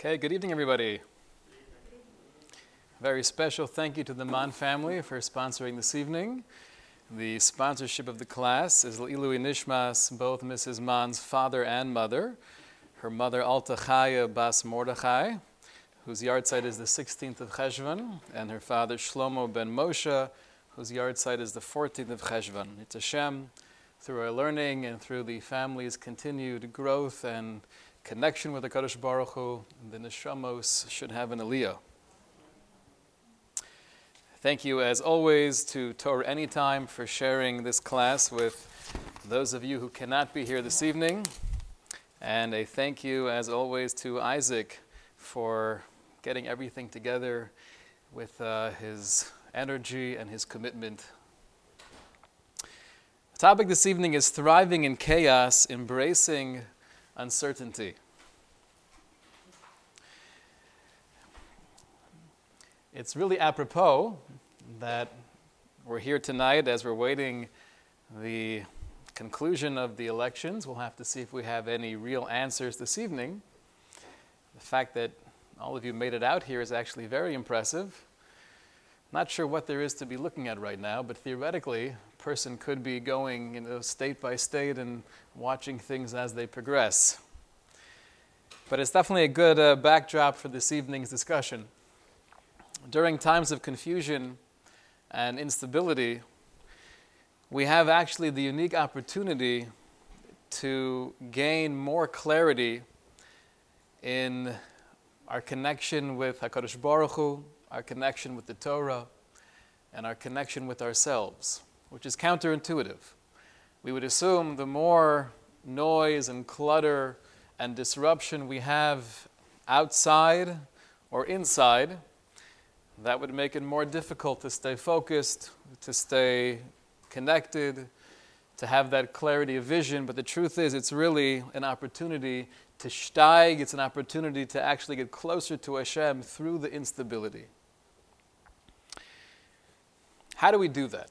Okay, good evening, everybody. Very special thank you to the Mann family for sponsoring this evening. The sponsorship of the class is Ilui Nishmas, both Mrs. Mann's father and mother. Her mother, Alta Chaya Bas Mordechai, whose yahrzeit is the 16th of Cheshvan, and her father, Shlomo ben Moshe, whose yahrzeit is the 14th of Cheshvan. It's Hashem, through our learning and through the family's continued growth and connection with the Kadosh Baruch Hu, the neshamos should have an aliyah. Thank you, as always, to Torah Anytime for sharing this class with those of you who cannot be here this evening. And a thank you, as always, to Isaac for getting everything together with uh, his energy and his commitment. The topic this evening is thriving in chaos, embracing uncertainty. It's really apropos that we're here tonight as we're waiting the conclusion of the elections. We'll have to see if we have any real answers this evening. The fact that all of you made it out here is actually very impressive. Not sure what there is to be looking at right now, but theoretically, person could be going you know, state by state and watching things as they progress. But it's definitely a good uh, backdrop for this evening's discussion. During times of confusion and instability, we have actually the unique opportunity to gain more clarity in our connection with HaKadosh Baruch Hu, our connection with the Torah, and our connection with ourselves, which is counterintuitive. We would assume the more noise and clutter and disruption we have outside or inside, that would make it more difficult to stay focused, to stay connected, to have that clarity of vision. But the truth is, it's really an opportunity to steig, it's an opportunity to actually get closer to Hashem through the instability. How do we do that?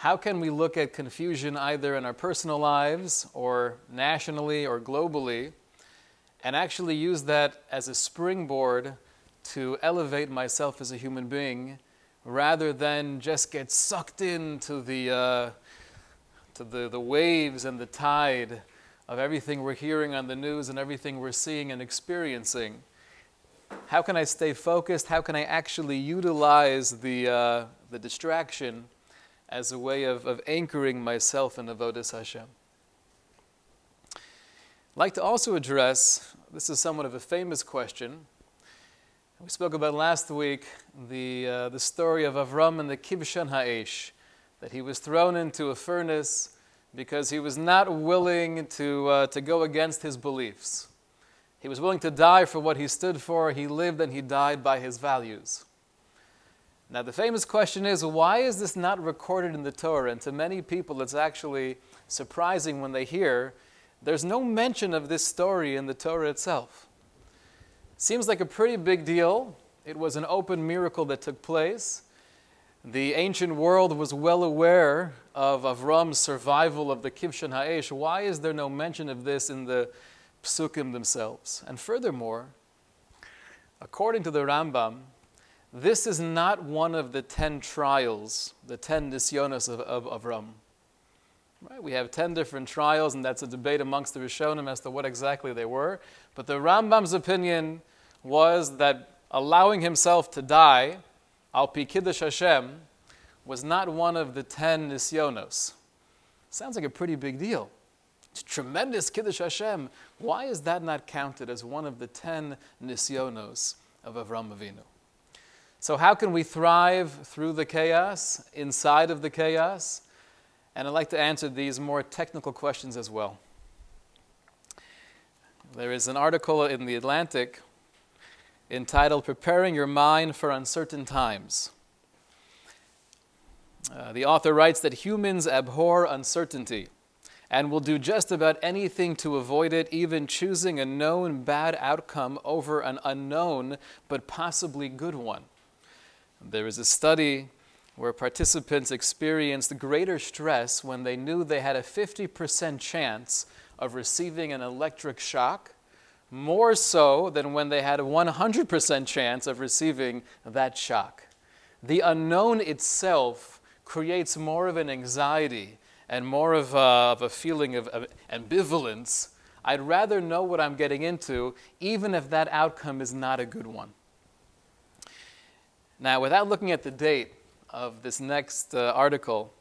How can we look at confusion either in our personal lives or nationally or globally and actually use that as a springboard to elevate myself as a human being rather than just get sucked into the, uh, to the, the waves and the tide of everything we're hearing on the news and everything we're seeing and experiencing. How can I stay focused? How can I actually utilize the, uh, the distraction as a way of, of anchoring myself in Avodas Hashem? I'd like to also address this is somewhat of a famous question we spoke about last week the, uh, the story of Avram and the Kibshan Ha'esh, that he was thrown into a furnace because he was not willing to, uh, to go against his beliefs. He was willing to die for what he stood for. He lived and he died by his values. Now, the famous question is why is this not recorded in the Torah? And to many people, it's actually surprising when they hear there's no mention of this story in the Torah itself. Seems like a pretty big deal. It was an open miracle that took place. The ancient world was well aware of Avram's survival of the Kibshan Ha'esh. Why is there no mention of this in the psukim themselves? And furthermore, according to the Rambam, this is not one of the ten trials, the ten nisyonos of, of Avram. Right? We have ten different trials, and that's a debate amongst the Rishonim as to what exactly they were. But the Rambam's opinion was that allowing himself to die, al pi kiddush Hashem, was not one of the ten nisyonos. Sounds like a pretty big deal. It's tremendous kiddush Hashem. Why is that not counted as one of the ten nisyonos of Avram Avinu? So, how can we thrive through the chaos, inside of the chaos? And I'd like to answer these more technical questions as well. There is an article in The Atlantic entitled Preparing Your Mind for Uncertain Times. Uh, the author writes that humans abhor uncertainty and will do just about anything to avoid it, even choosing a known bad outcome over an unknown but possibly good one. There is a study where participants experienced greater stress when they knew they had a 50% chance of receiving an electric shock more so than when they had a 100% chance of receiving that shock. The unknown itself creates more of an anxiety and more of a, of a feeling of, of ambivalence. I'd rather know what I'm getting into, even if that outcome is not a good one. Now, without looking at the date of this next uh, article,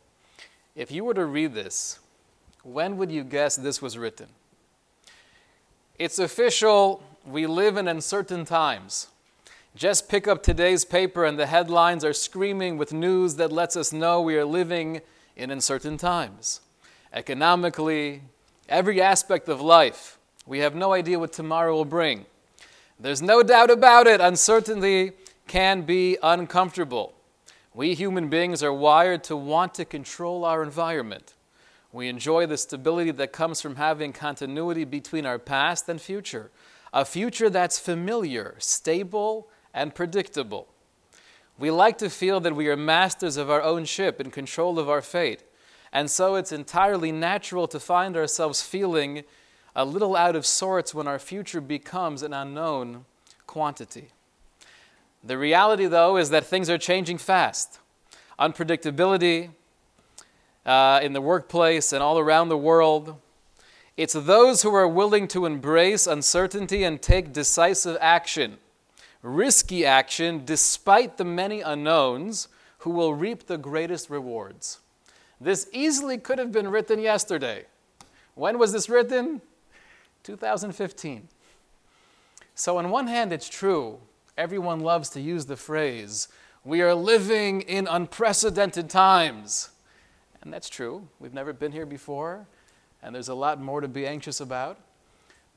if you were to read this, when would you guess this was written? It's official. We live in uncertain times. Just pick up today's paper, and the headlines are screaming with news that lets us know we are living in uncertain times. Economically, every aspect of life, we have no idea what tomorrow will bring. There's no doubt about it, uncertainty can be uncomfortable. We human beings are wired to want to control our environment. We enjoy the stability that comes from having continuity between our past and future, a future that's familiar, stable, and predictable. We like to feel that we are masters of our own ship, and control of our fate, and so it's entirely natural to find ourselves feeling a little out of sorts when our future becomes an unknown quantity. The reality, though, is that things are changing fast. Unpredictability, uh, in the workplace and all around the world. It's those who are willing to embrace uncertainty and take decisive action, risky action, despite the many unknowns, who will reap the greatest rewards. This easily could have been written yesterday. When was this written? 2015. So, on one hand, it's true. Everyone loves to use the phrase, we are living in unprecedented times. And that's true. We've never been here before, and there's a lot more to be anxious about.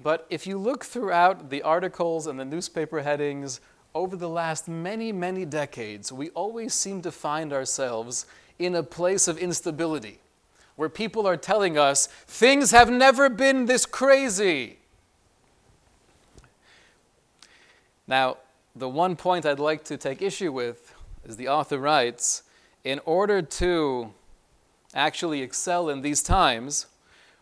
But if you look throughout the articles and the newspaper headings over the last many, many decades, we always seem to find ourselves in a place of instability where people are telling us things have never been this crazy. Now, the one point I'd like to take issue with is the author writes in order to actually excel in these times,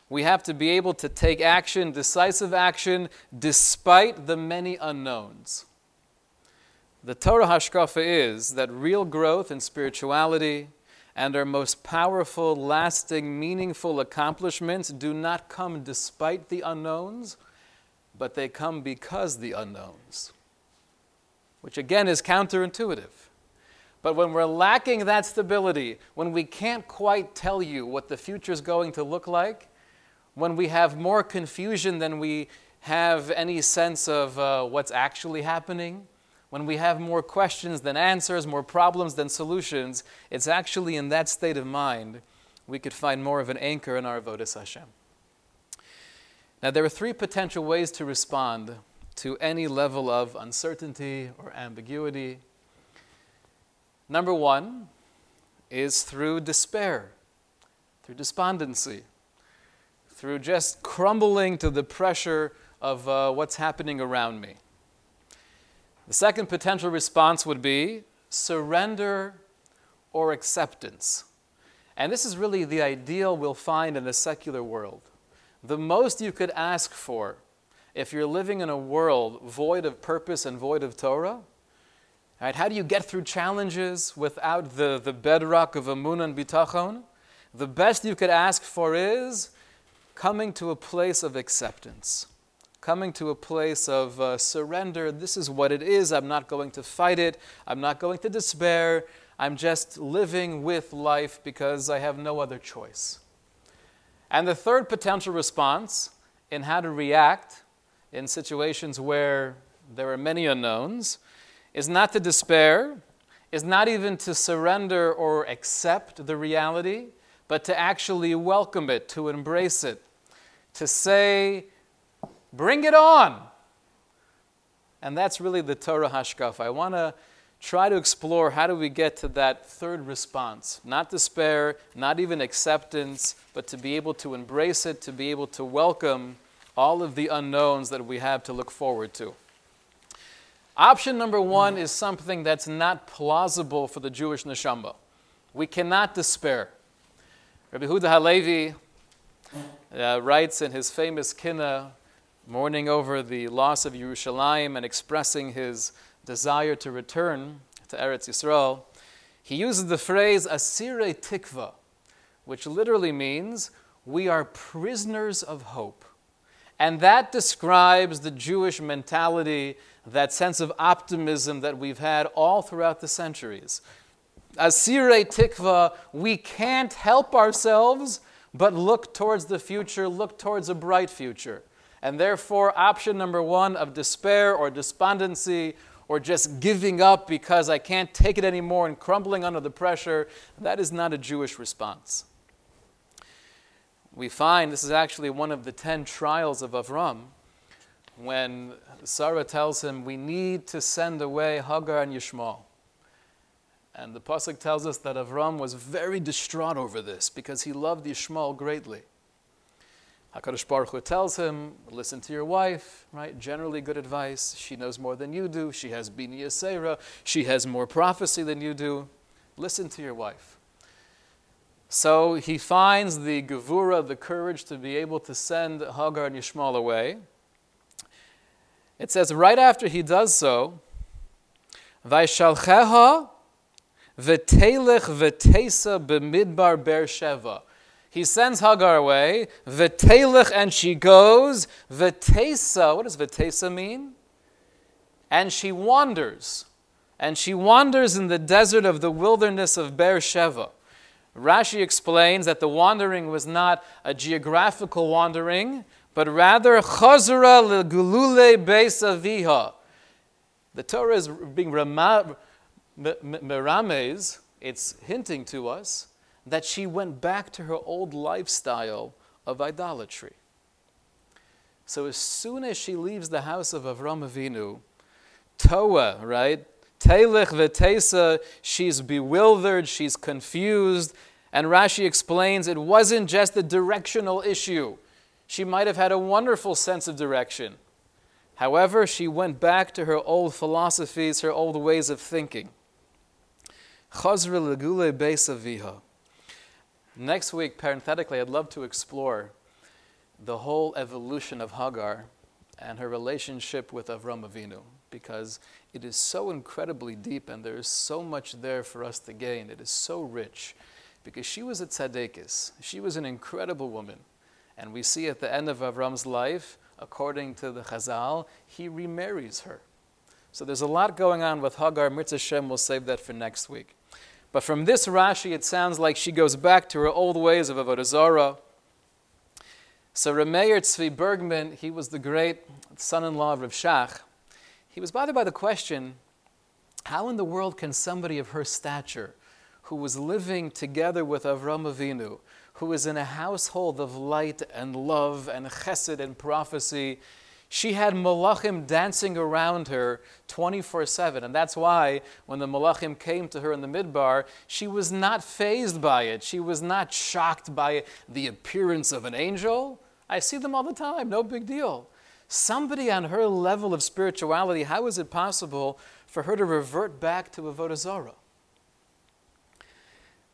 we have to be able to take action, decisive action, despite the many unknowns. The Torah Hashkafa is that real growth in spirituality and our most powerful, lasting, meaningful accomplishments do not come despite the unknowns, but they come because the unknowns, which again is counterintuitive. But when we're lacking that stability, when we can't quite tell you what the future is going to look like, when we have more confusion than we have any sense of uh, what's actually happening, when we have more questions than answers, more problems than solutions, it's actually in that state of mind we could find more of an anchor in our Avodas Hashem. Now, there are three potential ways to respond to any level of uncertainty or ambiguity Number one is through despair, through despondency, through just crumbling to the pressure of uh, what's happening around me. The second potential response would be surrender or acceptance. And this is really the ideal we'll find in the secular world. The most you could ask for if you're living in a world void of purpose and void of Torah Right? How do you get through challenges without the, the bedrock of amun and bitachon? The best you could ask for is coming to a place of acceptance, coming to a place of uh, surrender. This is what it is. I'm not going to fight it. I'm not going to despair. I'm just living with life because I have no other choice. And the third potential response in how to react in situations where there are many unknowns is not to despair, is not even to surrender or accept the reality, but to actually welcome it, to embrace it, to say, bring it on. And that's really the Torah Hashkaf. I want to try to explore how do we get to that third response not despair, not even acceptance, but to be able to embrace it, to be able to welcome all of the unknowns that we have to look forward to. Option number one is something that's not plausible for the Jewish neshama. We cannot despair. Rabbi Huda Halevi uh, writes in his famous Kina, mourning over the loss of Yerushalayim and expressing his desire to return to Eretz Yisrael, he uses the phrase asire tikva, which literally means we are prisoners of hope. And that describes the Jewish mentality, that sense of optimism that we've had all throughout the centuries. Asire tikva, we can't help ourselves but look towards the future, look towards a bright future. And therefore, option number one of despair or despondency or just giving up because I can't take it anymore and crumbling under the pressure, that is not a Jewish response. We find this is actually one of the ten trials of Avram when Sarah tells him, We need to send away Hagar and Yishmael. And the Pasuk tells us that Avram was very distraught over this because he loved Yishmael greatly. HaKadosh Baruch Hu tells him, listen to your wife, right? Generally good advice. She knows more than you do. She has Bini Yasera. She has more prophecy than you do. Listen to your wife. So he finds the gevura, the courage to be able to send Hagar and Yishmael away. It says right after he does so, Vaishalcheha v'telech v'tesa b'midbar Beersheva. He sends Hagar away, v'telech, and she goes, v'tesa, what does v'tesa mean? And she wanders. And she wanders in the desert of the wilderness of Beersheba. Rashi explains that the wandering was not a geographical wandering, but rather chazara legulule beis aviha. The Torah is being merames, it's hinting to us that she went back to her old lifestyle of idolatry. So as soon as she leaves the house of Avram Avinu, Toa, right? Telech v'tesa, she's bewildered, she's confused, and Rashi explains it wasn't just a directional issue. She might have had a wonderful sense of direction. However, she went back to her old philosophies, her old ways of thinking. Chazra legule Next week, parenthetically, I'd love to explore the whole evolution of Hagar and her relationship with Avram Avinu because it is so incredibly deep and there is so much there for us to gain. It is so rich because she was a tzaddikis. She was an incredible woman. And we see at the end of Avram's life, according to the Chazal, he remarries her. So there's a lot going on with Hagar. Mitzvah will save that for next week. But from this Rashi, it sounds like she goes back to her old ways of Avodah Zarah. So Rav Meir Tzvi Bergman, he was the great son-in-law of Rav Shach. He was bothered by the question, how in the world can somebody of her stature, who was living together with Avram Avinu, who was in a household of light and love and chesed and prophecy, she had malachim dancing around her 24 7. And that's why when the malachim came to her in the midbar, she was not fazed by it. She was not shocked by the appearance of an angel. I see them all the time, no big deal. Somebody on her level of spirituality, how is it possible for her to revert back to Avodah Zarah?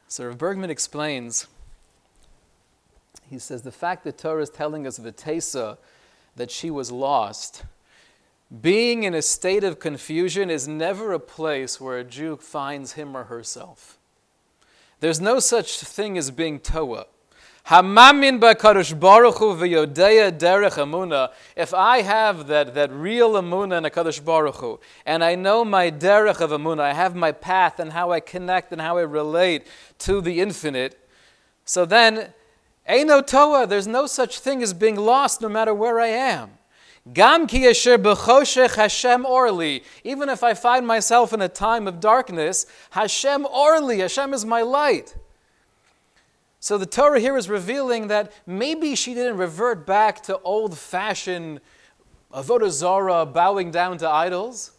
So Rav Bergman explains, he says, the fact that Torah is telling us Vitesa, that she was lost. Being in a state of confusion is never a place where a Jew finds him or herself. There's no such thing as being Toa. Hamamin b'kadosh baruch hu derech amuna. If I have that, that real amuna in a kadosh baruch hu, and I know my derech of amuna, I have my path and how I connect and how I relate to the infinite, so then Eino toa, there's no such thing as being lost no matter where I am. Gam ki asher b'choshech Hashem orli. Even if I find myself in a time of darkness, Hashem orli, Hashem is my light. So the Torah here is revealing that maybe she didn't revert back to old-fashioned avodah zarah, bowing down to idols,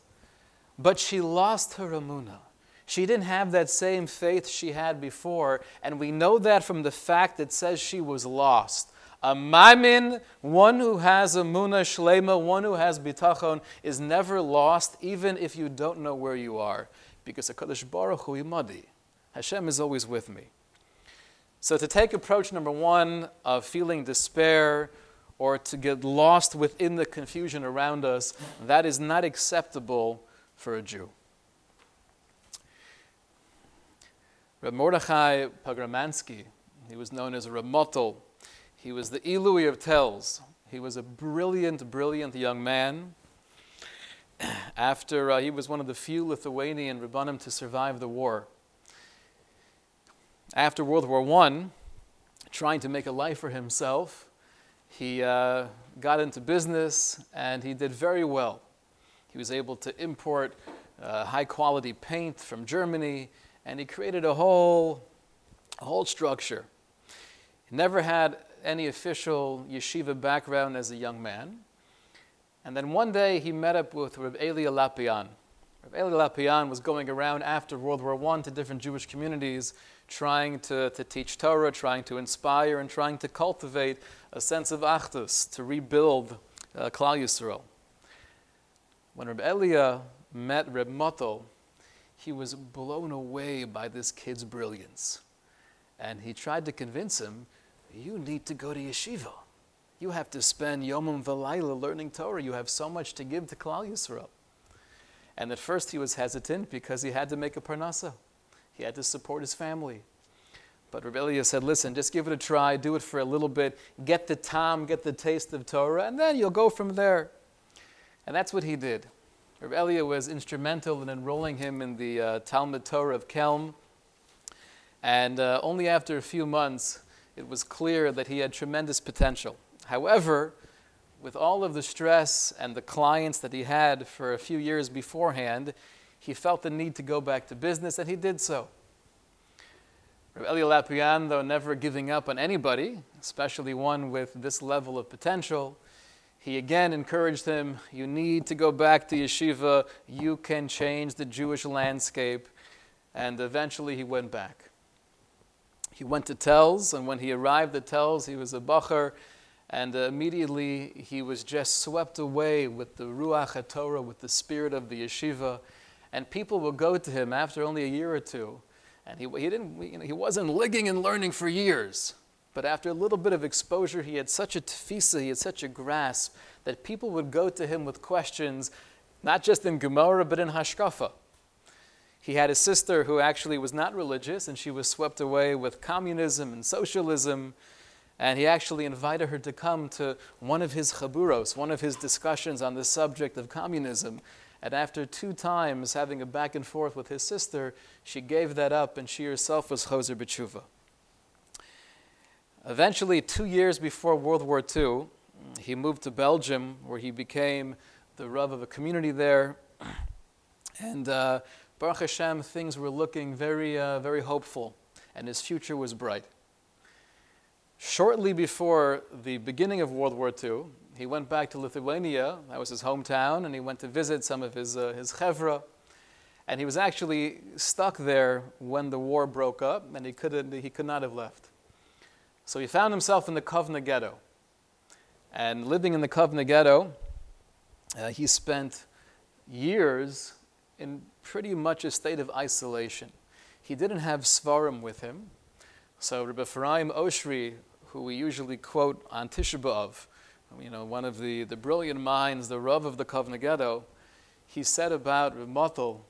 but she lost her amunah. She didn't have that same faith she had before, and we know that from the fact that says she was lost. A mamin, one who has a muna shlema, one who has bitachon, is never lost, even if you don't know where you are, because Hakadosh Baruch Hu imadi. Hashem is always with me. So to take approach number one of feeling despair or to get lost within the confusion around us, that is not acceptable for a Jew. Reb Mordechai Pogromansky, he was known as Reb Motel. He was the Ilui of Telz. He was a brilliant, brilliant young man. After uh, he was one of the few Lithuanian Rabbanim to survive the war. After World War I, trying to make a life for himself, he uh, got into business and he did very well. He was able to import uh, high quality paint from Germany and he created a whole, a whole structure. He never had any official yeshiva background as a young man. And then one day he met up with Reb Elya Lopian. Reb Elya Lopian was going around after World War I to different Jewish communities, trying to, to teach Torah, trying to inspire, and trying to cultivate a sense of achdus, to rebuild uh, Klal Yisrael. When Reb Elia met Reb Motel, he was blown away by this kid's brilliance. And he tried to convince him, you need to go to yeshiva. You have to spend Yomim V'layla learning Torah. You have so much to give to Klal Yisrael. And at first he was hesitant because he had to make a parnasa. He had to support his family. But Reb Elya said, listen, just give it a try, do it for a little bit, get the time, get the taste of Torah, and then you'll go from there. And that's what he did. Reb Elya was instrumental in enrolling him in the uh, Talmud Torah of Kelm. And uh, only after a few months, it was clear that he had tremendous potential. However, with all of the stress and the clients that he had for a few years beforehand, he felt the need to go back to business, and he did so. Elya Lopian, though never giving up on anybody, especially one with this level of potential, he again encouraged him, You need to go back to yeshiva. You can change the Jewish landscape. And eventually he went back. He went to Telz, and when he arrived at Telz, he was a bacher, and immediately he was just swept away with the Ruach HaTorah, with the spirit of the yeshiva. And people would go to him after only a year or two and he, he, didn't, you know, he wasn't ligging and learning for years. But after a little bit of exposure, he had such a tefisa, he had such a grasp that people would go to him with questions, not just in Gemara, but in Hashkafa. He had a sister who actually was not religious, and she was swept away with communism and socialism. And he actually invited her to come to one of his chaburos, one of his discussions on the subject of communism. And after two times having a back and forth with his sister, she gave that up and she herself was Choser B'tshuva. Eventually, two years before World War II, he moved to Belgium where he became the Rav of a community there. And uh, Baruch Hashem, things were looking very, uh, very hopeful and his future was bright. Shortly before the beginning of World War II, he went back to Lithuania, that was his hometown, and he went to visit some of his, uh, his chevra. And he was actually stuck there when the war broke up, and he, couldn't, he could not have left. So he found himself in the Kovna ghetto. And living in the Kovna ghetto, uh, he spent years in pretty much a state of isolation. He didn't have Svarim with him. So Rabbi Ephraim Oshri, who we usually quote on Tisha B'Av, you know, one of the, the brilliant minds, the Rav of the Kovna Ghetto, he said about Motel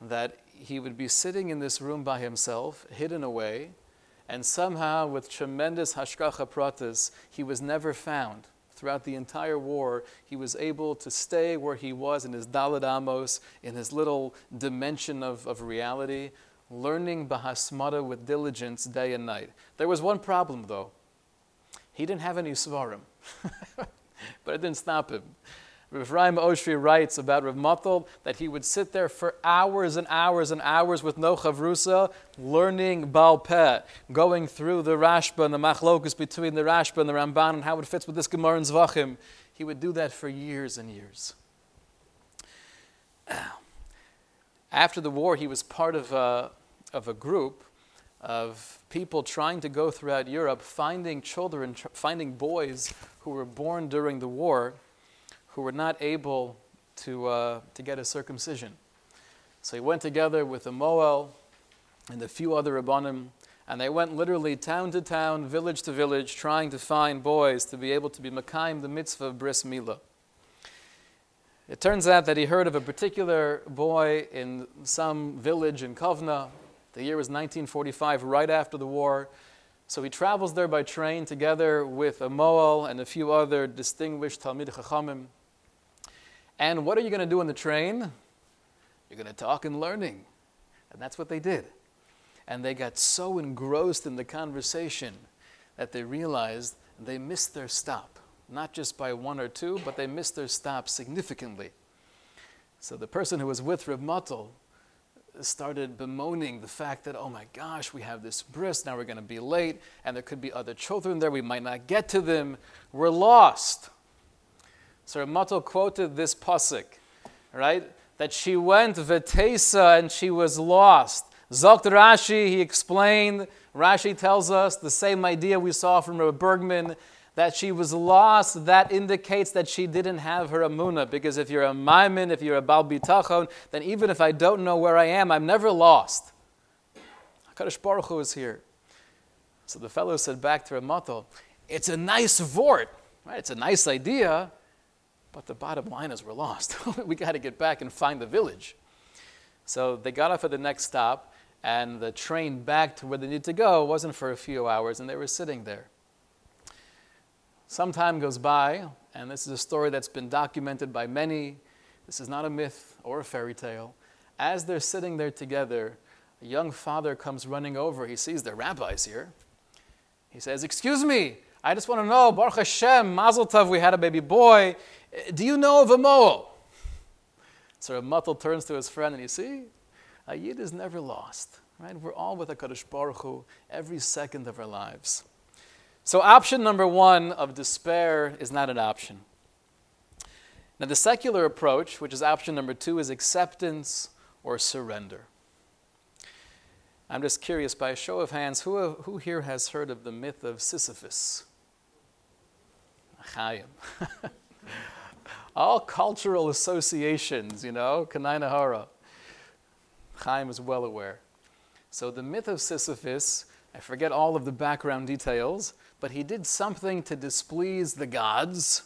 that he would be sitting in this room by himself, hidden away, and somehow, with tremendous hashgacha pratis, he was never found. Throughout the entire war, he was able to stay where he was in his Dalad Amos, in his little dimension of, of reality, learning Bahasmata with diligence day and night. There was one problem, though. He didn't have any svarim. but it didn't stop him. Rav Ephraim Oshri writes about Rav Matal that he would sit there for hours and hours and hours with no chavrusa, learning Baal Peh, going through the Rashba and the machlokus between the Rashba and the Ramban and how it fits with this Gemara and Zvachim. He would do that for years and years. After the war, he was part of a, of a group of people trying to go throughout Europe, finding children, tr- finding boys who were born during the war who were not able to, uh, to get a circumcision. So he went together with the Moel and a few other Rabbanim, And they went literally town to town, village to village, trying to find boys to be able to be Makayim the mitzvah of bris milah. It turns out that he heard of a particular boy in some village in Kovna. The year was 1945, right after the war. So he travels there by train together with a Moel and a few other distinguished Talmid Chachamim. And what are you going to do on the train? You're going to talk and learning. And that's what they did. And they got so engrossed in the conversation that they realized they missed their stop. Not just by one or two, but they missed their stop significantly. So the person who was with Reb Mottel started bemoaning the fact that, oh my gosh, we have this bris, now we're going to be late, and there could be other children there, we might not get to them, we're lost. So Mottel quoted this pasuk, right? That she went vetesa and she was lost. Zokt Rashi, he explained, Rashi tells us the same idea we saw from Rabbi Bergman, that she was lost, that indicates that she didn't have her amuna. Because if you're a maimin, if you're a bal bitachon, then even if I don't know where I am, I'm never lost. HaKadosh Baruch Hu is here. So the fellow said back to Ramato, it's a nice vort, right? It's a nice idea, but the bottom line is we're lost. we got to get back and find the village. So they got off at the next stop, and the train back to where they need to go wasn't for a few hours, and they were sitting there. Some time goes by, and this is a story that's been documented by many. This is not a myth or a fairy tale. As they're sitting there together, a young father comes running over. He sees the rabbis here. He says, Excuse me, I just want to know, Baruch Hashem, Mazel Tov, we had a baby boy. Do you know of a Moel? So Rav turns to his friend and you see, a Yid is never lost. Right? We're all with HaKadosh Baruch Hu every second of our lives. So, option number one of despair is not an option. Now, the secular approach, which is option number two, is acceptance or surrender. I'm just curious, by a show of hands, who, who here has heard of the myth of Sisyphus? Chaim. All cultural associations, you know, Kanai Chaim is well aware. So the myth of Sisyphus, I forget all of the background details, but he did something to displease the gods.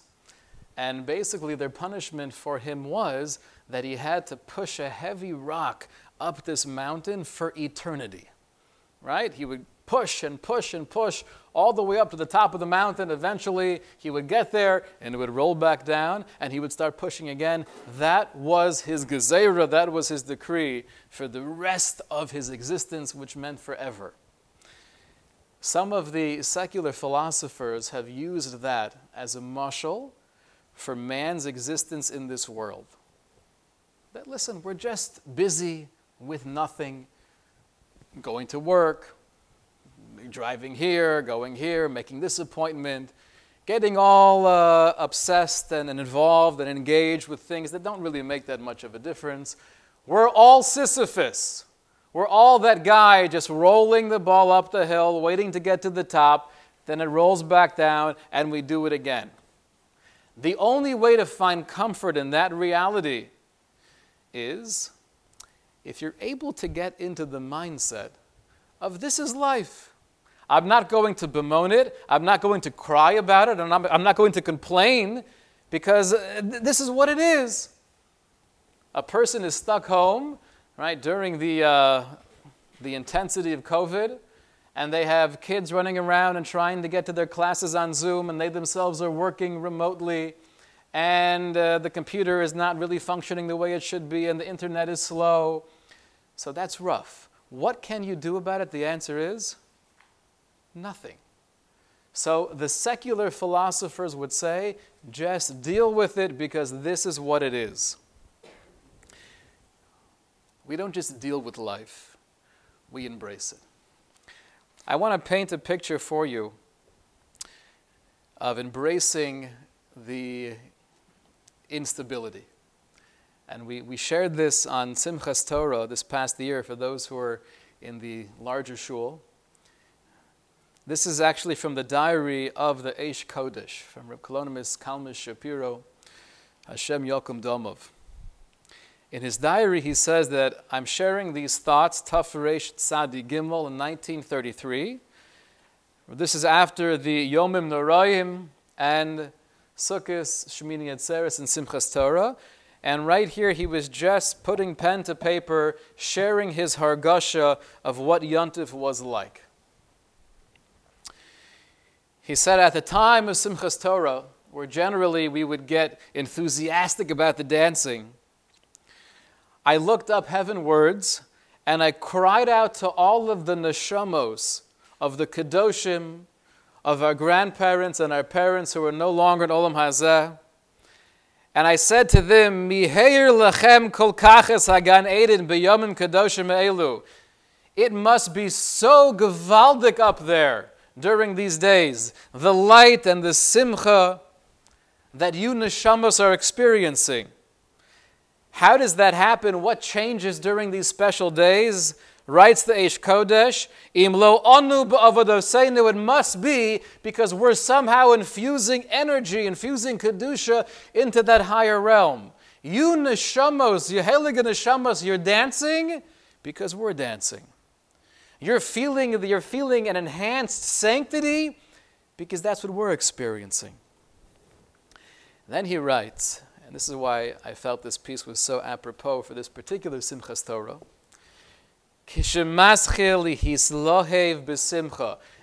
And basically, their punishment for him was that he had to push a heavy rock up this mountain for eternity. Right? He would push and push and push all the way up to the top of the mountain. Eventually, he would get there and it would roll back down and he would start pushing again. That was his gezerah, that was his decree for the rest of his existence, which meant forever. Some of the secular philosophers have used that as a mashal for man's existence in this world. That listen, we're just busy with nothing, going to work, driving here, going here, making this appointment, getting all uh, obsessed and, and involved and engaged with things that don't really make that much of a difference. We're all Sisyphus. We're all that guy just rolling the ball up the hill, waiting to get to the top, then it rolls back down, and we do it again. The only way to find comfort in that reality is if you're able to get into the mindset of this is life. I'm not going to bemoan it. I'm not going to cry about it. I'm not, I'm not going to complain because uh, this is what it is. A person is stuck home, right, during the, uh, the intensity of COVID, and they have kids running around and trying to get to their classes on Zoom, and they themselves are working remotely, and uh, the computer is not really functioning the way it should be, and the internet is slow. So that's rough. What can you do about it? The answer is Nothing. So the secular philosophers would say, just deal with it because this is what it is. We don't just deal with life, we embrace it. I want to paint a picture for you of embracing the instability. And we, we shared this on Simchas Torah this past year for those who are in the larger shul. This is actually from the diary of the Eish Kodesh, from Reb Kalonymus Kalmish Shapiro, Hashem Yokum Domov. In his diary, he says that I'm sharing these thoughts, Taf Reish Tzadi Gimel, in 1933. This is after the Yomim Noraim and Sukkot, Shemini Atzeres, and Simchas Torah. And right here, he was just putting pen to paper, sharing his hargasha of what Yontif was like. He said at the time of Simchas Torah, where generally we would get enthusiastic about the dancing, I looked up heavenwards and I cried out to all of the neshamos of the Kedoshim, of our grandparents and our parents who are no longer in Olam Hazeh. And I said to them, Miheir lechem kol kaches hagan eden beyomim kadoshim elu. It must be so gewaldig up there during these days, the light and the simcha that you neshamas are experiencing. How does that happen? What changes during these special days? Writes the Eish Kodesh, Imlo onu ba'avodoseinu, it must be because we're somehow infusing energy, infusing Kedusha into that higher realm. You neshamos, you heilige neshamos, you're dancing because we're dancing. You're feeling, you're feeling an enhanced sanctity because that's what we're experiencing. Then he writes, this is why I felt this piece was so apropos for this particular Simchas Torah.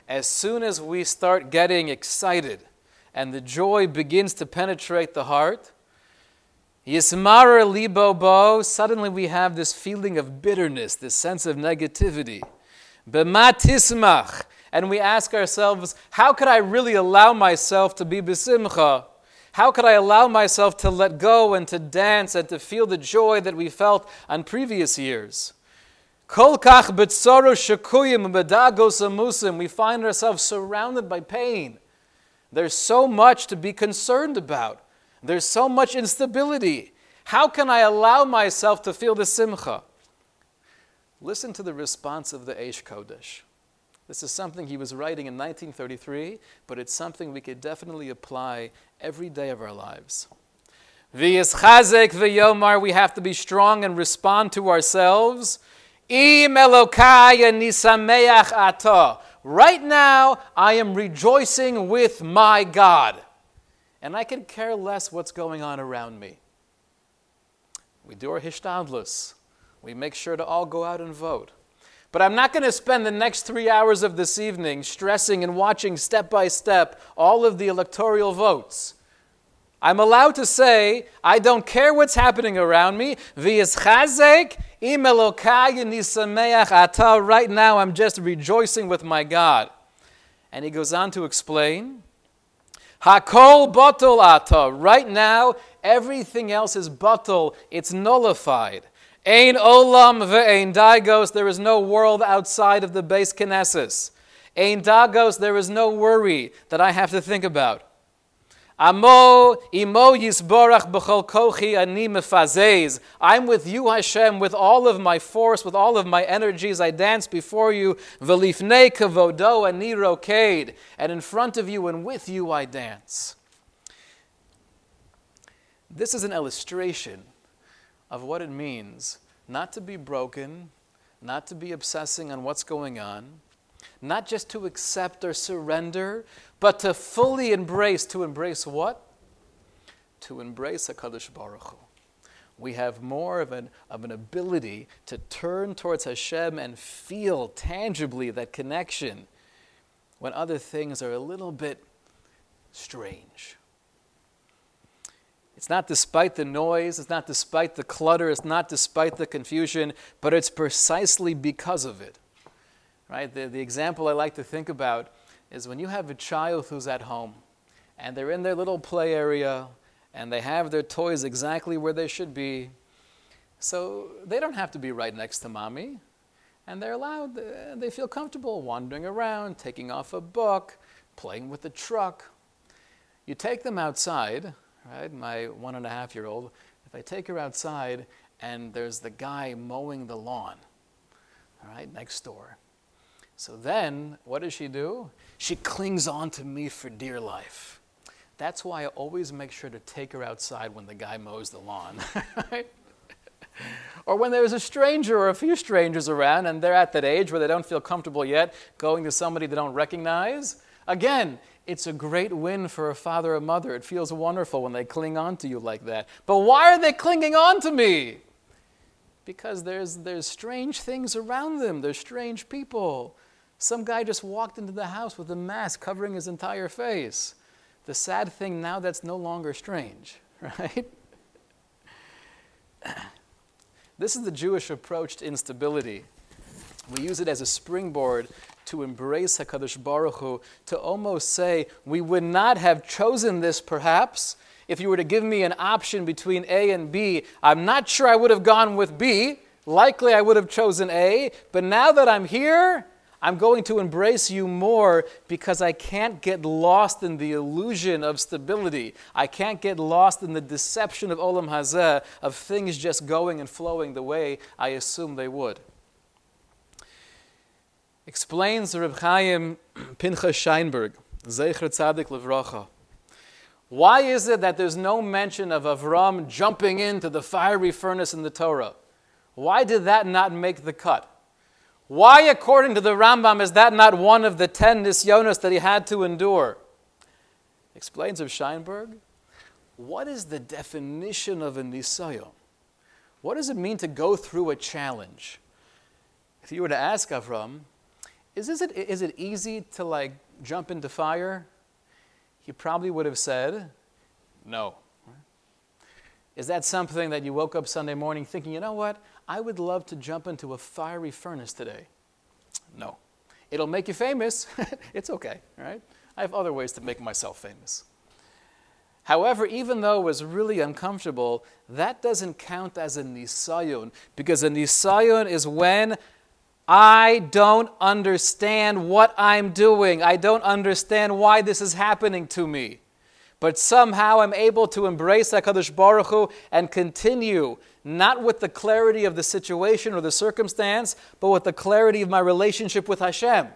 As soon as we start getting excited and the joy begins to penetrate the heart, Yismar libo bo, suddenly we have this feeling of bitterness, this sense of negativity. B'matismach. And we ask ourselves, how could I really allow myself to be besimcha? How could I allow myself to let go and to dance and to feel the joy that we felt on previous years? We find ourselves surrounded by pain. There's so much to be concerned about. There's so much instability. How can I allow myself to feel the simcha? Listen to the response of the Eish Kodesh. This is something he was writing in 1933, but it's something we could definitely apply every day of our lives. V'yischazek v'yomar, we have to be strong and respond to ourselves. Im nisameach ata. Right now, I am rejoicing with my God. And I can care less what's going on around me. We do our hishtadlus. We make sure to all go out and vote. But I'm not going to spend the next three hours of this evening stressing and watching step by step all of the electoral votes. I'm allowed to say, I don't care what's happening around me. Right now, I'm just rejoicing with my God. And he goes on to explain, Hakol ata. Right now, everything else is batel. It's nullified. Ein olam ve'ein dagos, there is no world outside of the beis Knesset. Ein dagos, there is no worry that I have to think about. Amo imo yisborach b'chol kochi ani mefazez. I'm with you, Hashem, with all of my force, with all of my energies. I dance before you. V'lifnei kavodo ani roked. And in front of you and with you I dance. This is an illustration of what it means not to be broken, not to be obsessing on what's going on, not just to accept or surrender, but to fully embrace. To embrace what? To embrace HaKadosh Baruch Hu. We have more of an, of an ability to turn towards Hashem and feel tangibly that connection when other things are a little bit strange. It's not despite the noise, it's not despite the clutter, it's not despite the confusion, but it's precisely because of it. Right? The, the example I like to think about is when you have a child who's at home and they're in their little play area and they have their toys exactly where they should be. So they don't have to be right next to mommy. And they're allowed, they feel comfortable wandering around, taking off a book, playing with the truck. You take them outside, right? My one and a half year old, if I take her outside and there's the guy mowing the lawn, all right, next door. So then, what does she do? She clings on to me for dear life. That's why I always make sure to take her outside when the guy mows the lawn. or when there's a stranger or a few strangers around and they're at that age where they don't feel comfortable yet going to somebody they don't recognize. Again, it's a great win for a father or mother. It feels wonderful when they cling on to you like that. But why are they clinging on to me? Because there's, there's strange things around them, there's strange people. Some guy just walked into the house with a mask covering his entire face. The sad thing now that's no longer strange, right? This is the Jewish approach to instability. We use it as a springboard to embrace HaKadosh Baruch Hu, to almost say, we would not have chosen this perhaps. If you were to give me an option between A and B, I'm not sure I would have gone with B. Likely I would have chosen A. But now that I'm here, I'm going to embrace you more because I can't get lost in the illusion of stability. I can't get lost in the deception of Olam Hazeh, of things just going and flowing the way I assume they would. Explains Reb Chaim Pinchas Scheinberg, Zecher Tzadik Levracha. Why is it that there's no mention of Avram jumping into the fiery furnace in the Torah? Why did that not make the cut? Why, according to the Rambam, is that not one of the ten nisyonos that he had to endure? Explains of Scheinberg, what is the definition of a nisayon? What does it mean to go through a challenge? If you were to ask Avram, is, is, it, is it easy to like jump into fire? He probably would have said, no. Is that something that you woke up Sunday morning thinking, you know what? I would love to jump into a fiery furnace today. No. It'll make you famous. it's okay, right? I have other ways to make myself famous. However, even though it was really uncomfortable, that doesn't count as a nisayon because a nisayon is when I don't understand what I'm doing. I don't understand why this is happening to me. But somehow I'm able to embrace HaKadosh Baruch Hu and continue not with the clarity of the situation or the circumstance, but with the clarity of my relationship with Hashem.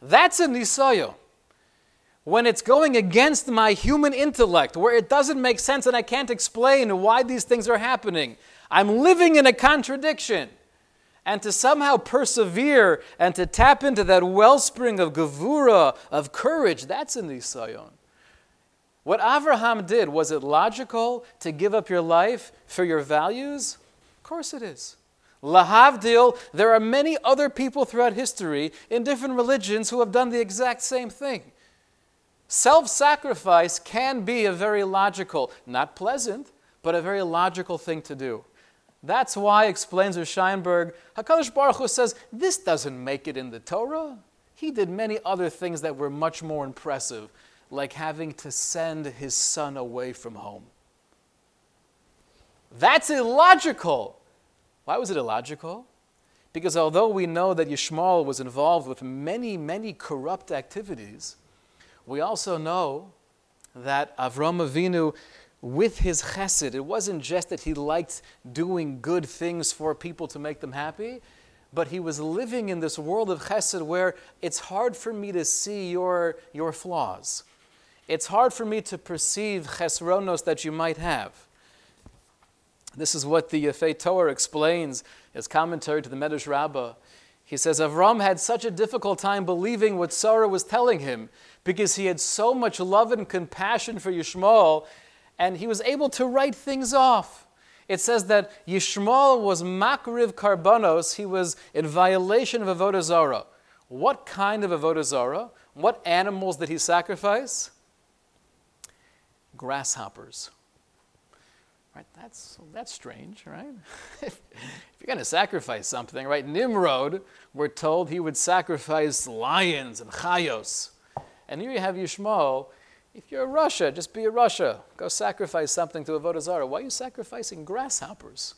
That's a nisayon. When it's going against my human intellect, where it doesn't make sense and I can't explain why these things are happening, I'm living in a contradiction. And to somehow persevere and to tap into that wellspring of gevura, of courage, that's a nisayon. What Avraham did, was it logical to give up your life for your values? Of course it is. Lahavdil, there are many other people throughout history in different religions who have done the exact same thing. Self sacrifice can be a very logical, not pleasant, but a very logical thing to do. That's why, explains Scheinberg, HaKadosh Baruch Hu says, this doesn't make it in the Torah. He did many other things that were much more impressive like having to send his son away from home. That's illogical. Why was it illogical? Because although we know that Yishmael was involved with many, many corrupt activities, we also know that Avram Avinu, with his chesed, it wasn't just that he liked doing good things for people to make them happy, but he was living in this world of chesed where it's hard for me to see your, your flaws it's hard for me to perceive chesronos that you might have. This is what the Yefeh To'ar explains as commentary to the Medrash Rabbah. He says Avram had such a difficult time believing what Sarah was telling him because he had so much love and compassion for Yishmael, and he was able to write things off. It says that Yishmael was makriv karbanos, he was in violation of Avodah Zarah. What kind of Avodah Zarah? What animals did he sacrifice? grasshoppers. Right? That's, that's strange, right? if, you're going to sacrifice something, right? Nimrod, we're told he would sacrifice lions and chayos. And here you have Yishmael. If you're a rasha, just be a rasha. Go sacrifice something to Avodah Zarah. Why are you sacrificing grasshoppers?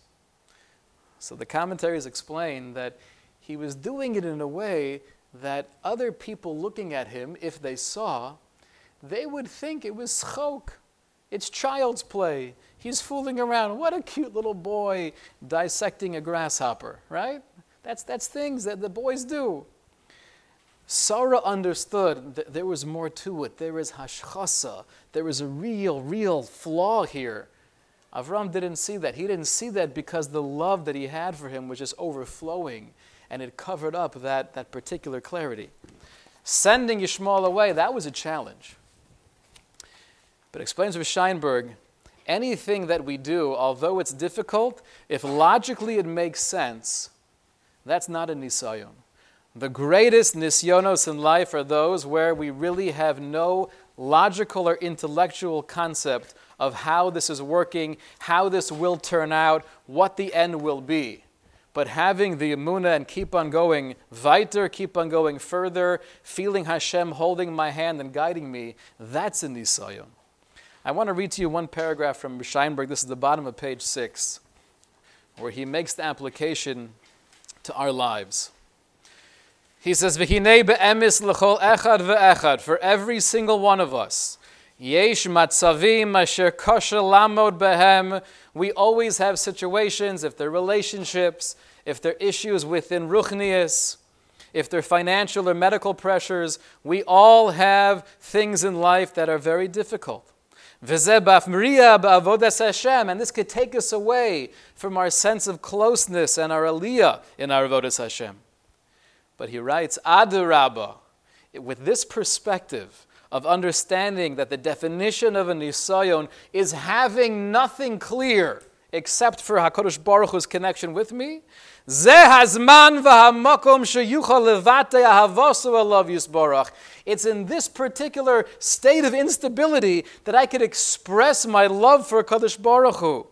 So the commentaries explain that he was doing it in a way that other people looking at him, if they saw, they would think it was schok. It's child's play. He's fooling around. What a cute little boy dissecting a grasshopper, right? That's, that's things that the boys do. Sarah understood that there was more to it. There is hashchasa. There is a real, real flaw here. Avram didn't see that. He didn't see that because the love that he had for him was just overflowing and it covered up that, that particular clarity. Sending Yishmael away, that was a challenge. But explains with Scheinberg, anything that we do, although it's difficult, if logically it makes sense, that's not a nisayon. The greatest nisyonos in life are those where we really have no logical or intellectual concept of how this is working, how this will turn out, what the end will be. But having the emuna and keep on going weiter, keep on going further, feeling Hashem holding my hand and guiding me, that's a nisayon. I want to read to you one paragraph from Scheinberg. This is the bottom of page six, where he makes the application to our lives. He says, "V'hinei be'emis l'chol echad ve'echad." For every single one of us, yesh matzavim asher lamod behem. We always have situations, if they're relationships, if they're issues within ruchnias, if they're financial or medical pressures, we all have things in life that are very difficult. And this could take us away from our sense of closeness and our aliyah in our avodas Hashem. But he writes, Adarabba, with this perspective of understanding that the definition of a nisayon is having nothing clear except for Hakadosh Baruch Hu's connection with me. It's in this particular state of instability that I could express my love for Hakadosh Baruch Hu.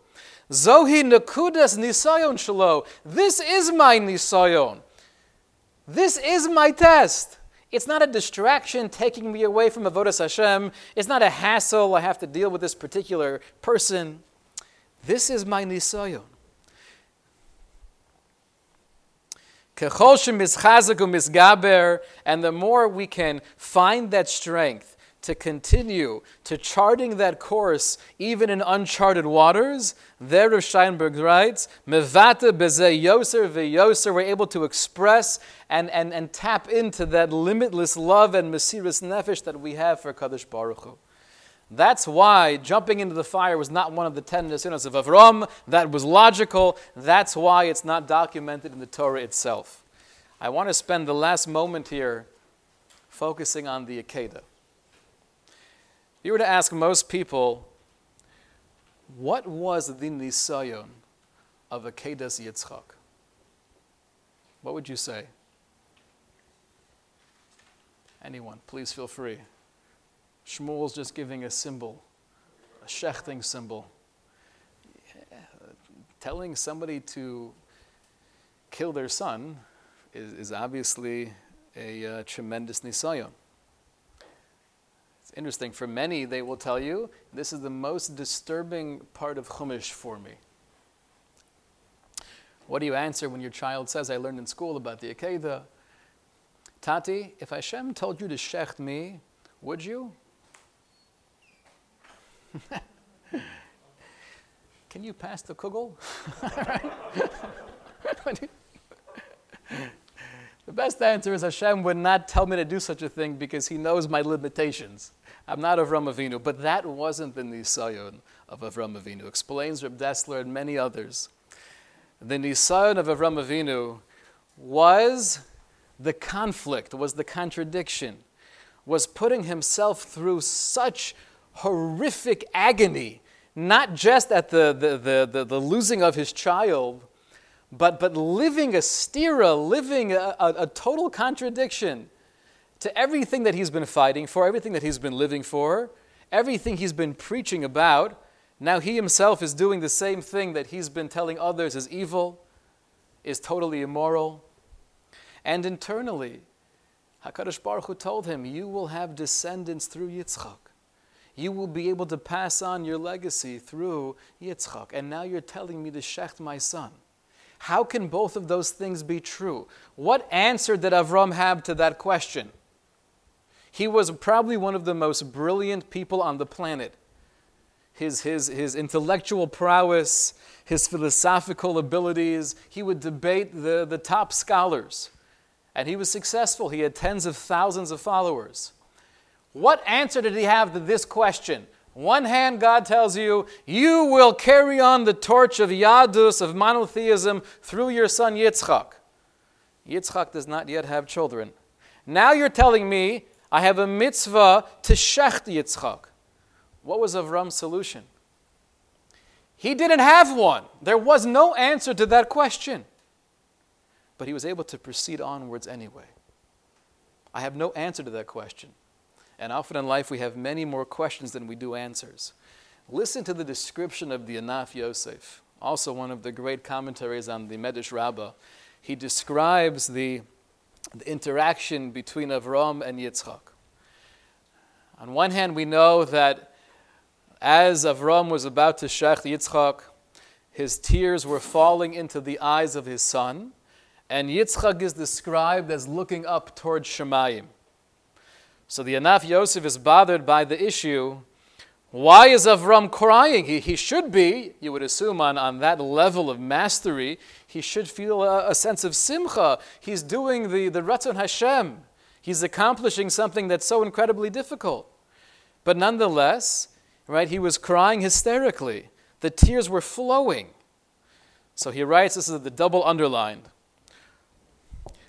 Zohi nekudas nisayon shalo. This is my nisayon. This is my test. It's not a distraction taking me away from Avodas Hashem. It's not a hassle. I have to deal with this particular person. This is my nisayon. And the more we can find that strength to continue to charting that course even in uncharted waters, there Rav Scheinberg writes, Mevata beze yoser veyoser, we're able to express and, and, and tap into that limitless love and mesiris nefesh that we have for Kadosh Baruch Hu. That's why jumping into the fire was not one of the ten nisionos of Avram. That was logical. That's why it's not documented in the Torah itself. I want to spend the last moment here focusing on the Akedah. If you were to ask most people, what was the Nisayon of Akedas Yitzchak? What would you say? Anyone, please feel free. Shmuel's just giving a symbol, a shechting symbol. Yeah, telling somebody to kill their son is, is obviously a uh, tremendous nisayon. It's interesting. For many, they will tell you this is the most disturbing part of Chumash for me. What do you answer when your child says, I learned in school about the Akedah? Tati, if Hashem told you to shecht me, would you? Can you pass the kugel? the best answer is Hashem would not tell me to do such a thing because He knows my limitations. I'm not Avram Avinu, but that wasn't the Nisayon of Avram Avinu. Explains Reb Dessler and many others. The Nisayon of Avram Avinu was the conflict, was the contradiction, was putting himself through such horrific agony, not just at the, the, the, the, the losing of his child, but, but living a stira, living a, a, a total contradiction to everything that he's been fighting for, everything that he's been living for, everything he's been preaching about. Now he himself is doing the same thing that he's been telling others is evil, is totally immoral. And internally, HaKadosh Baruch Hu told him, You will have descendants through Yitzchak you will be able to pass on your legacy through Yitzchak. And now you're telling me to shecht my son. How can both of those things be true? What answer did Avram have to that question? He was probably one of the most brilliant people on the planet. His, his, his intellectual prowess, his philosophical abilities, he would debate the, the top scholars. And he was successful. He had tens of thousands of followers. What answer did he have to this question? One hand, God tells you, you will carry on the torch of Yadus, of monotheism, through your son Yitzchak. Yitzchak does not yet have children. Now you're telling me I have a mitzvah to shecht Yitzchak. What was Avram's solution? He didn't have one. There was no answer to that question. But he was able to proceed onwards anyway. I have no answer to that question. And often in life, we have many more questions than we do answers. Listen to the description of the Anaf Yosef, also one of the great commentaries on the Medrash Rabbah. He describes the, the interaction between Avram and Yitzchak. On one hand, we know that as Avram was about to shecht Yitzchak, his tears were falling into the eyes of his son, and Yitzchak is described as looking up towards Shemayim. So the Anaf Yosef is bothered by the issue why is Avram crying? He, he should be, you would assume, on, on that level of mastery, he should feel a, a sense of simcha. He's doing the, the Ratzon Hashem. He's accomplishing something that's so incredibly difficult. But nonetheless, right, he was crying hysterically. The tears were flowing. So he writes, this is the double underlined.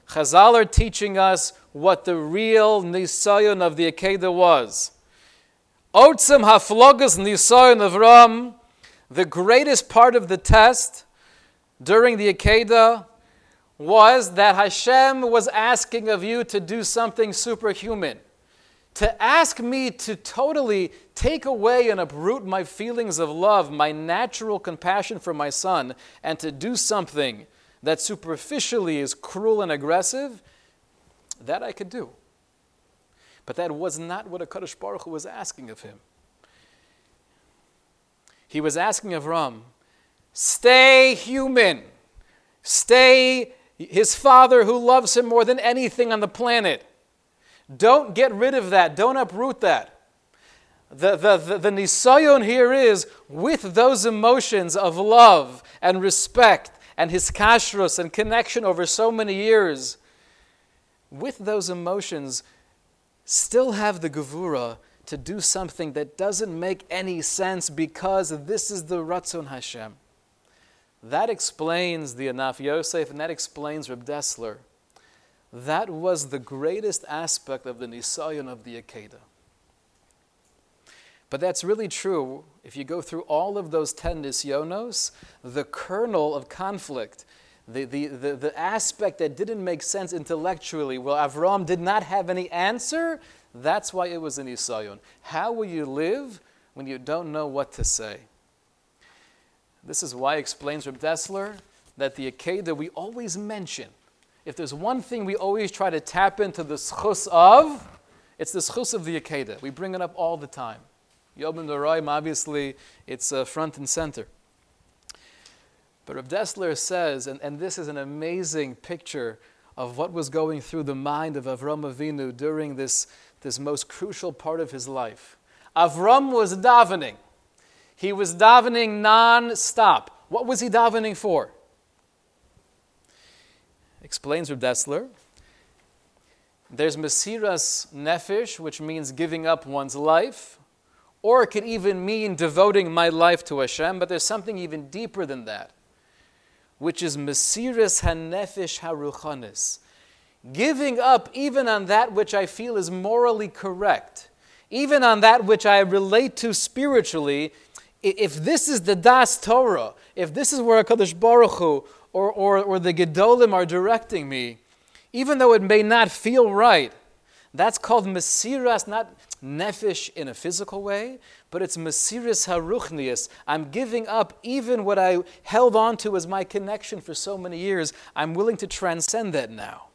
Chazal are teaching us what the real nisayon of the Akedah was. Otzim haflogas nisayon Avram, the greatest part of the test during the Akedah was that Hashem was asking of you to do something superhuman. To ask me to totally take away and uproot my feelings of love, my natural compassion for my son, and to do something that superficially is cruel and aggressive, that I could do. But that was not what HaKadosh Baruch Hu was asking of him. He was asking of Ram, stay human, stay his father who loves him more than anything on the planet. Don't get rid of that, don't uproot that. The, the, the, the nisayon here is with those emotions of love and respect and his kashrus and connection over so many years, with those emotions, still have the gevura to do something that doesn't make any sense because this is the Ratzon Hashem. That explains the Anaf Yosef and that explains Reb Dessler. That was the greatest aspect of the Nisayon of the Akedah. But that's really true if you go through all of those 10 nisyonos, the kernel of conflict, the, the, the, the, aspect that didn't make sense intellectually, well, Avram did not have any answer, that's why it was an nisayon. How will you live when you don't know what to say? This is why explains Reb Dessler that the Akedah we always mention, if there's one thing we always try to tap into the schus of, it's the schus of the Akedah. We bring it up all the time. Yom Noraim, obviously, it's uh, front and center. But Rav Dessler says, and, and this is an amazing picture of what was going through the mind of Avram Avinu during this, this most crucial part of his life. Avram was davening. He was davening non-stop. What was he davening for? Explains Rav Dessler. There's Mesiras Nefesh, which means giving up one's life or it could even mean devoting my life to Hashem, but there's something even deeper than that, which is Mesiris Hanefesh Haruchanis, giving up even on that which I feel is morally correct, even on that which I relate to spiritually. If this is the Das Torah, if this is where HaKadosh Baruch Hu or, or, or the Gedolim are directing me, even though it may not feel right, that's called Mesiras, not nefesh in a physical way, but it's Mesiris Haruchnius. I'm giving up even what I held on to as my connection for so many years. I'm willing to transcend that now.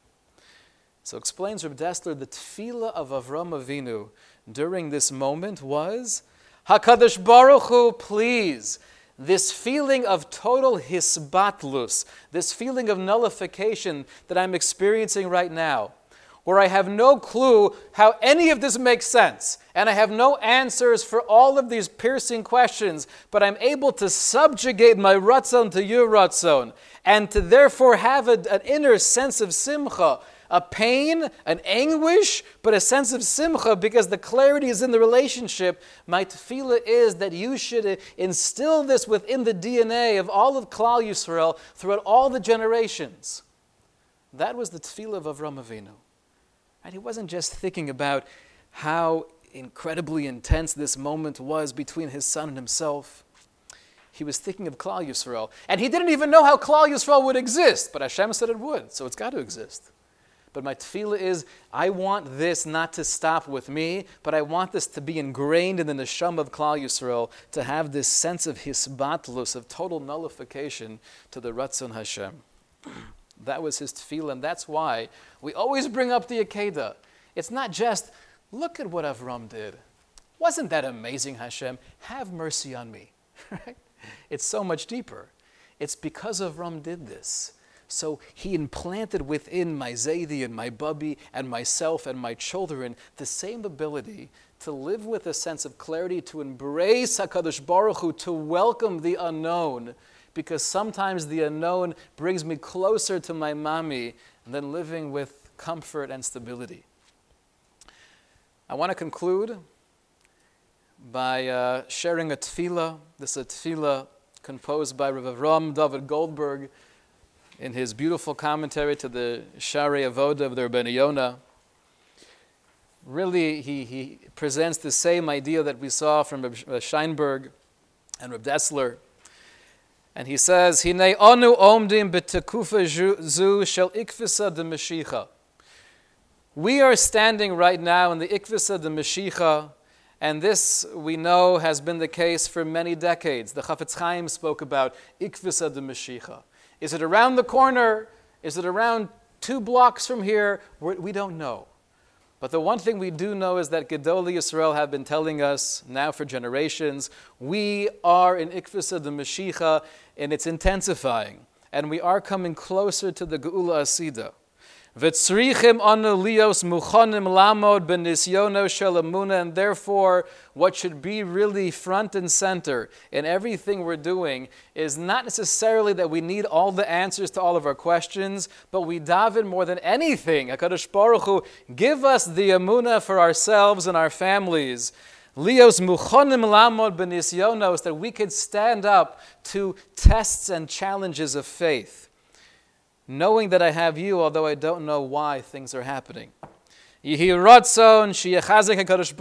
So explains Reb Dessler, the tefillah of Avram Avinu during this moment was, HaKadosh Baruch Hu, please, this feeling of total hisbatlus, this feeling of nullification that I'm experiencing right now, where I have no clue how any of this makes sense, and I have no answers for all of these piercing questions, but I'm able to subjugate my ratzon to your ratzon, and to therefore have a, an inner sense of simcha. a pain, an anguish, but a sense of simcha because the clarity is in the relationship. My tefillah is that you should instill this within the DNA of all of Klal Yisrael throughout all the generations. That was the tefillah of Avram Avinu. He wasn't just thinking about how incredibly intense this moment was between his son and himself. He was thinking of Klal Yisrael. And he didn't even know how Klal Yisrael would exist, but Hashem said it would, so it's got to exist. But my tefillah is, I want this not to stop with me, but I want this to be ingrained in the neshama of Klal Yisrael, to have this sense of hisbatlus, of total nullification to the Ratzon Hashem. That was his tefillah, and that's why we always bring up the Akedah. It's not just, look at what Avram did. Wasn't that amazing, Hashem? Have mercy on me. It's so much deeper. It's because Avram did this. So he implanted within my Zaidi and my Bubby and myself and my children the same ability to live with a sense of clarity, to embrace HaKadosh Baruch Hu, to welcome the unknown, because sometimes the unknown brings me closer to my mommy than living with comfort and stability. I want to conclude by uh, sharing a tefillah. This is a tefillah composed by Rav Ram David Goldberg in his beautiful commentary to the Shaarei Avodah of the Rebbeinu Yonah. Really, he, he presents the same idea that we saw from Reb Scheinberg and Reb Dessler. And he says, Hine onu omdim betekufa zu shel ikvisa de Mashiach. We are standing right now in the ikvisa de Mashiach, and this, we know, has been the case for many decades. The Chafetz Chaim spoke about Ikvisa de Mashiach. Is it around the corner? Is it around two blocks from here? We don't know. But the one thing we do know is that Gedolei Yisrael have been telling us now for generations, we are in Ikvisa de Mashiach, and it's intensifying. And we are coming closer to the Geula Asida. V'tzrichim anu lios muchonim lamod benisyono shelamuna, and therefore, what should be really front and center in everything we're doing is not necessarily that we need all the answers to all of our questions, but we daven more than anything. Hakadosh Baruch Hu, give us the amuna for ourselves and our families. Leos muchonim lamod benisyonos, that we could stand up to tests and challenges of faith knowing that I have you, although I don't know why things are happening. It should be HaKadosh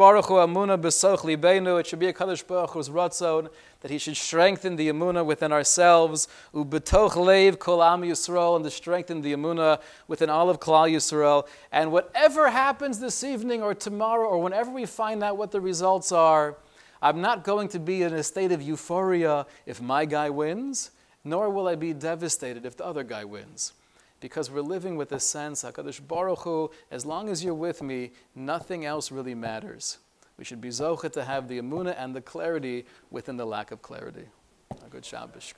Baruch Hu's ratzon that He should strengthen the amuna within ourselves, ubetoch leiv kol am Yisrael, and to strengthen the amuna within all of Klal Yisrael. And whatever happens this evening or tomorrow or whenever we find out what the results are, I'm not going to be in a state of euphoria if my guy wins nor will I be devastated if the other guy wins. Because we're living with a sense, HaKadosh Baruch Hu, as long as you're with me, nothing else really matters. We should be zochet to have the amuna and the clarity within the lack of clarity. A good Shabbos.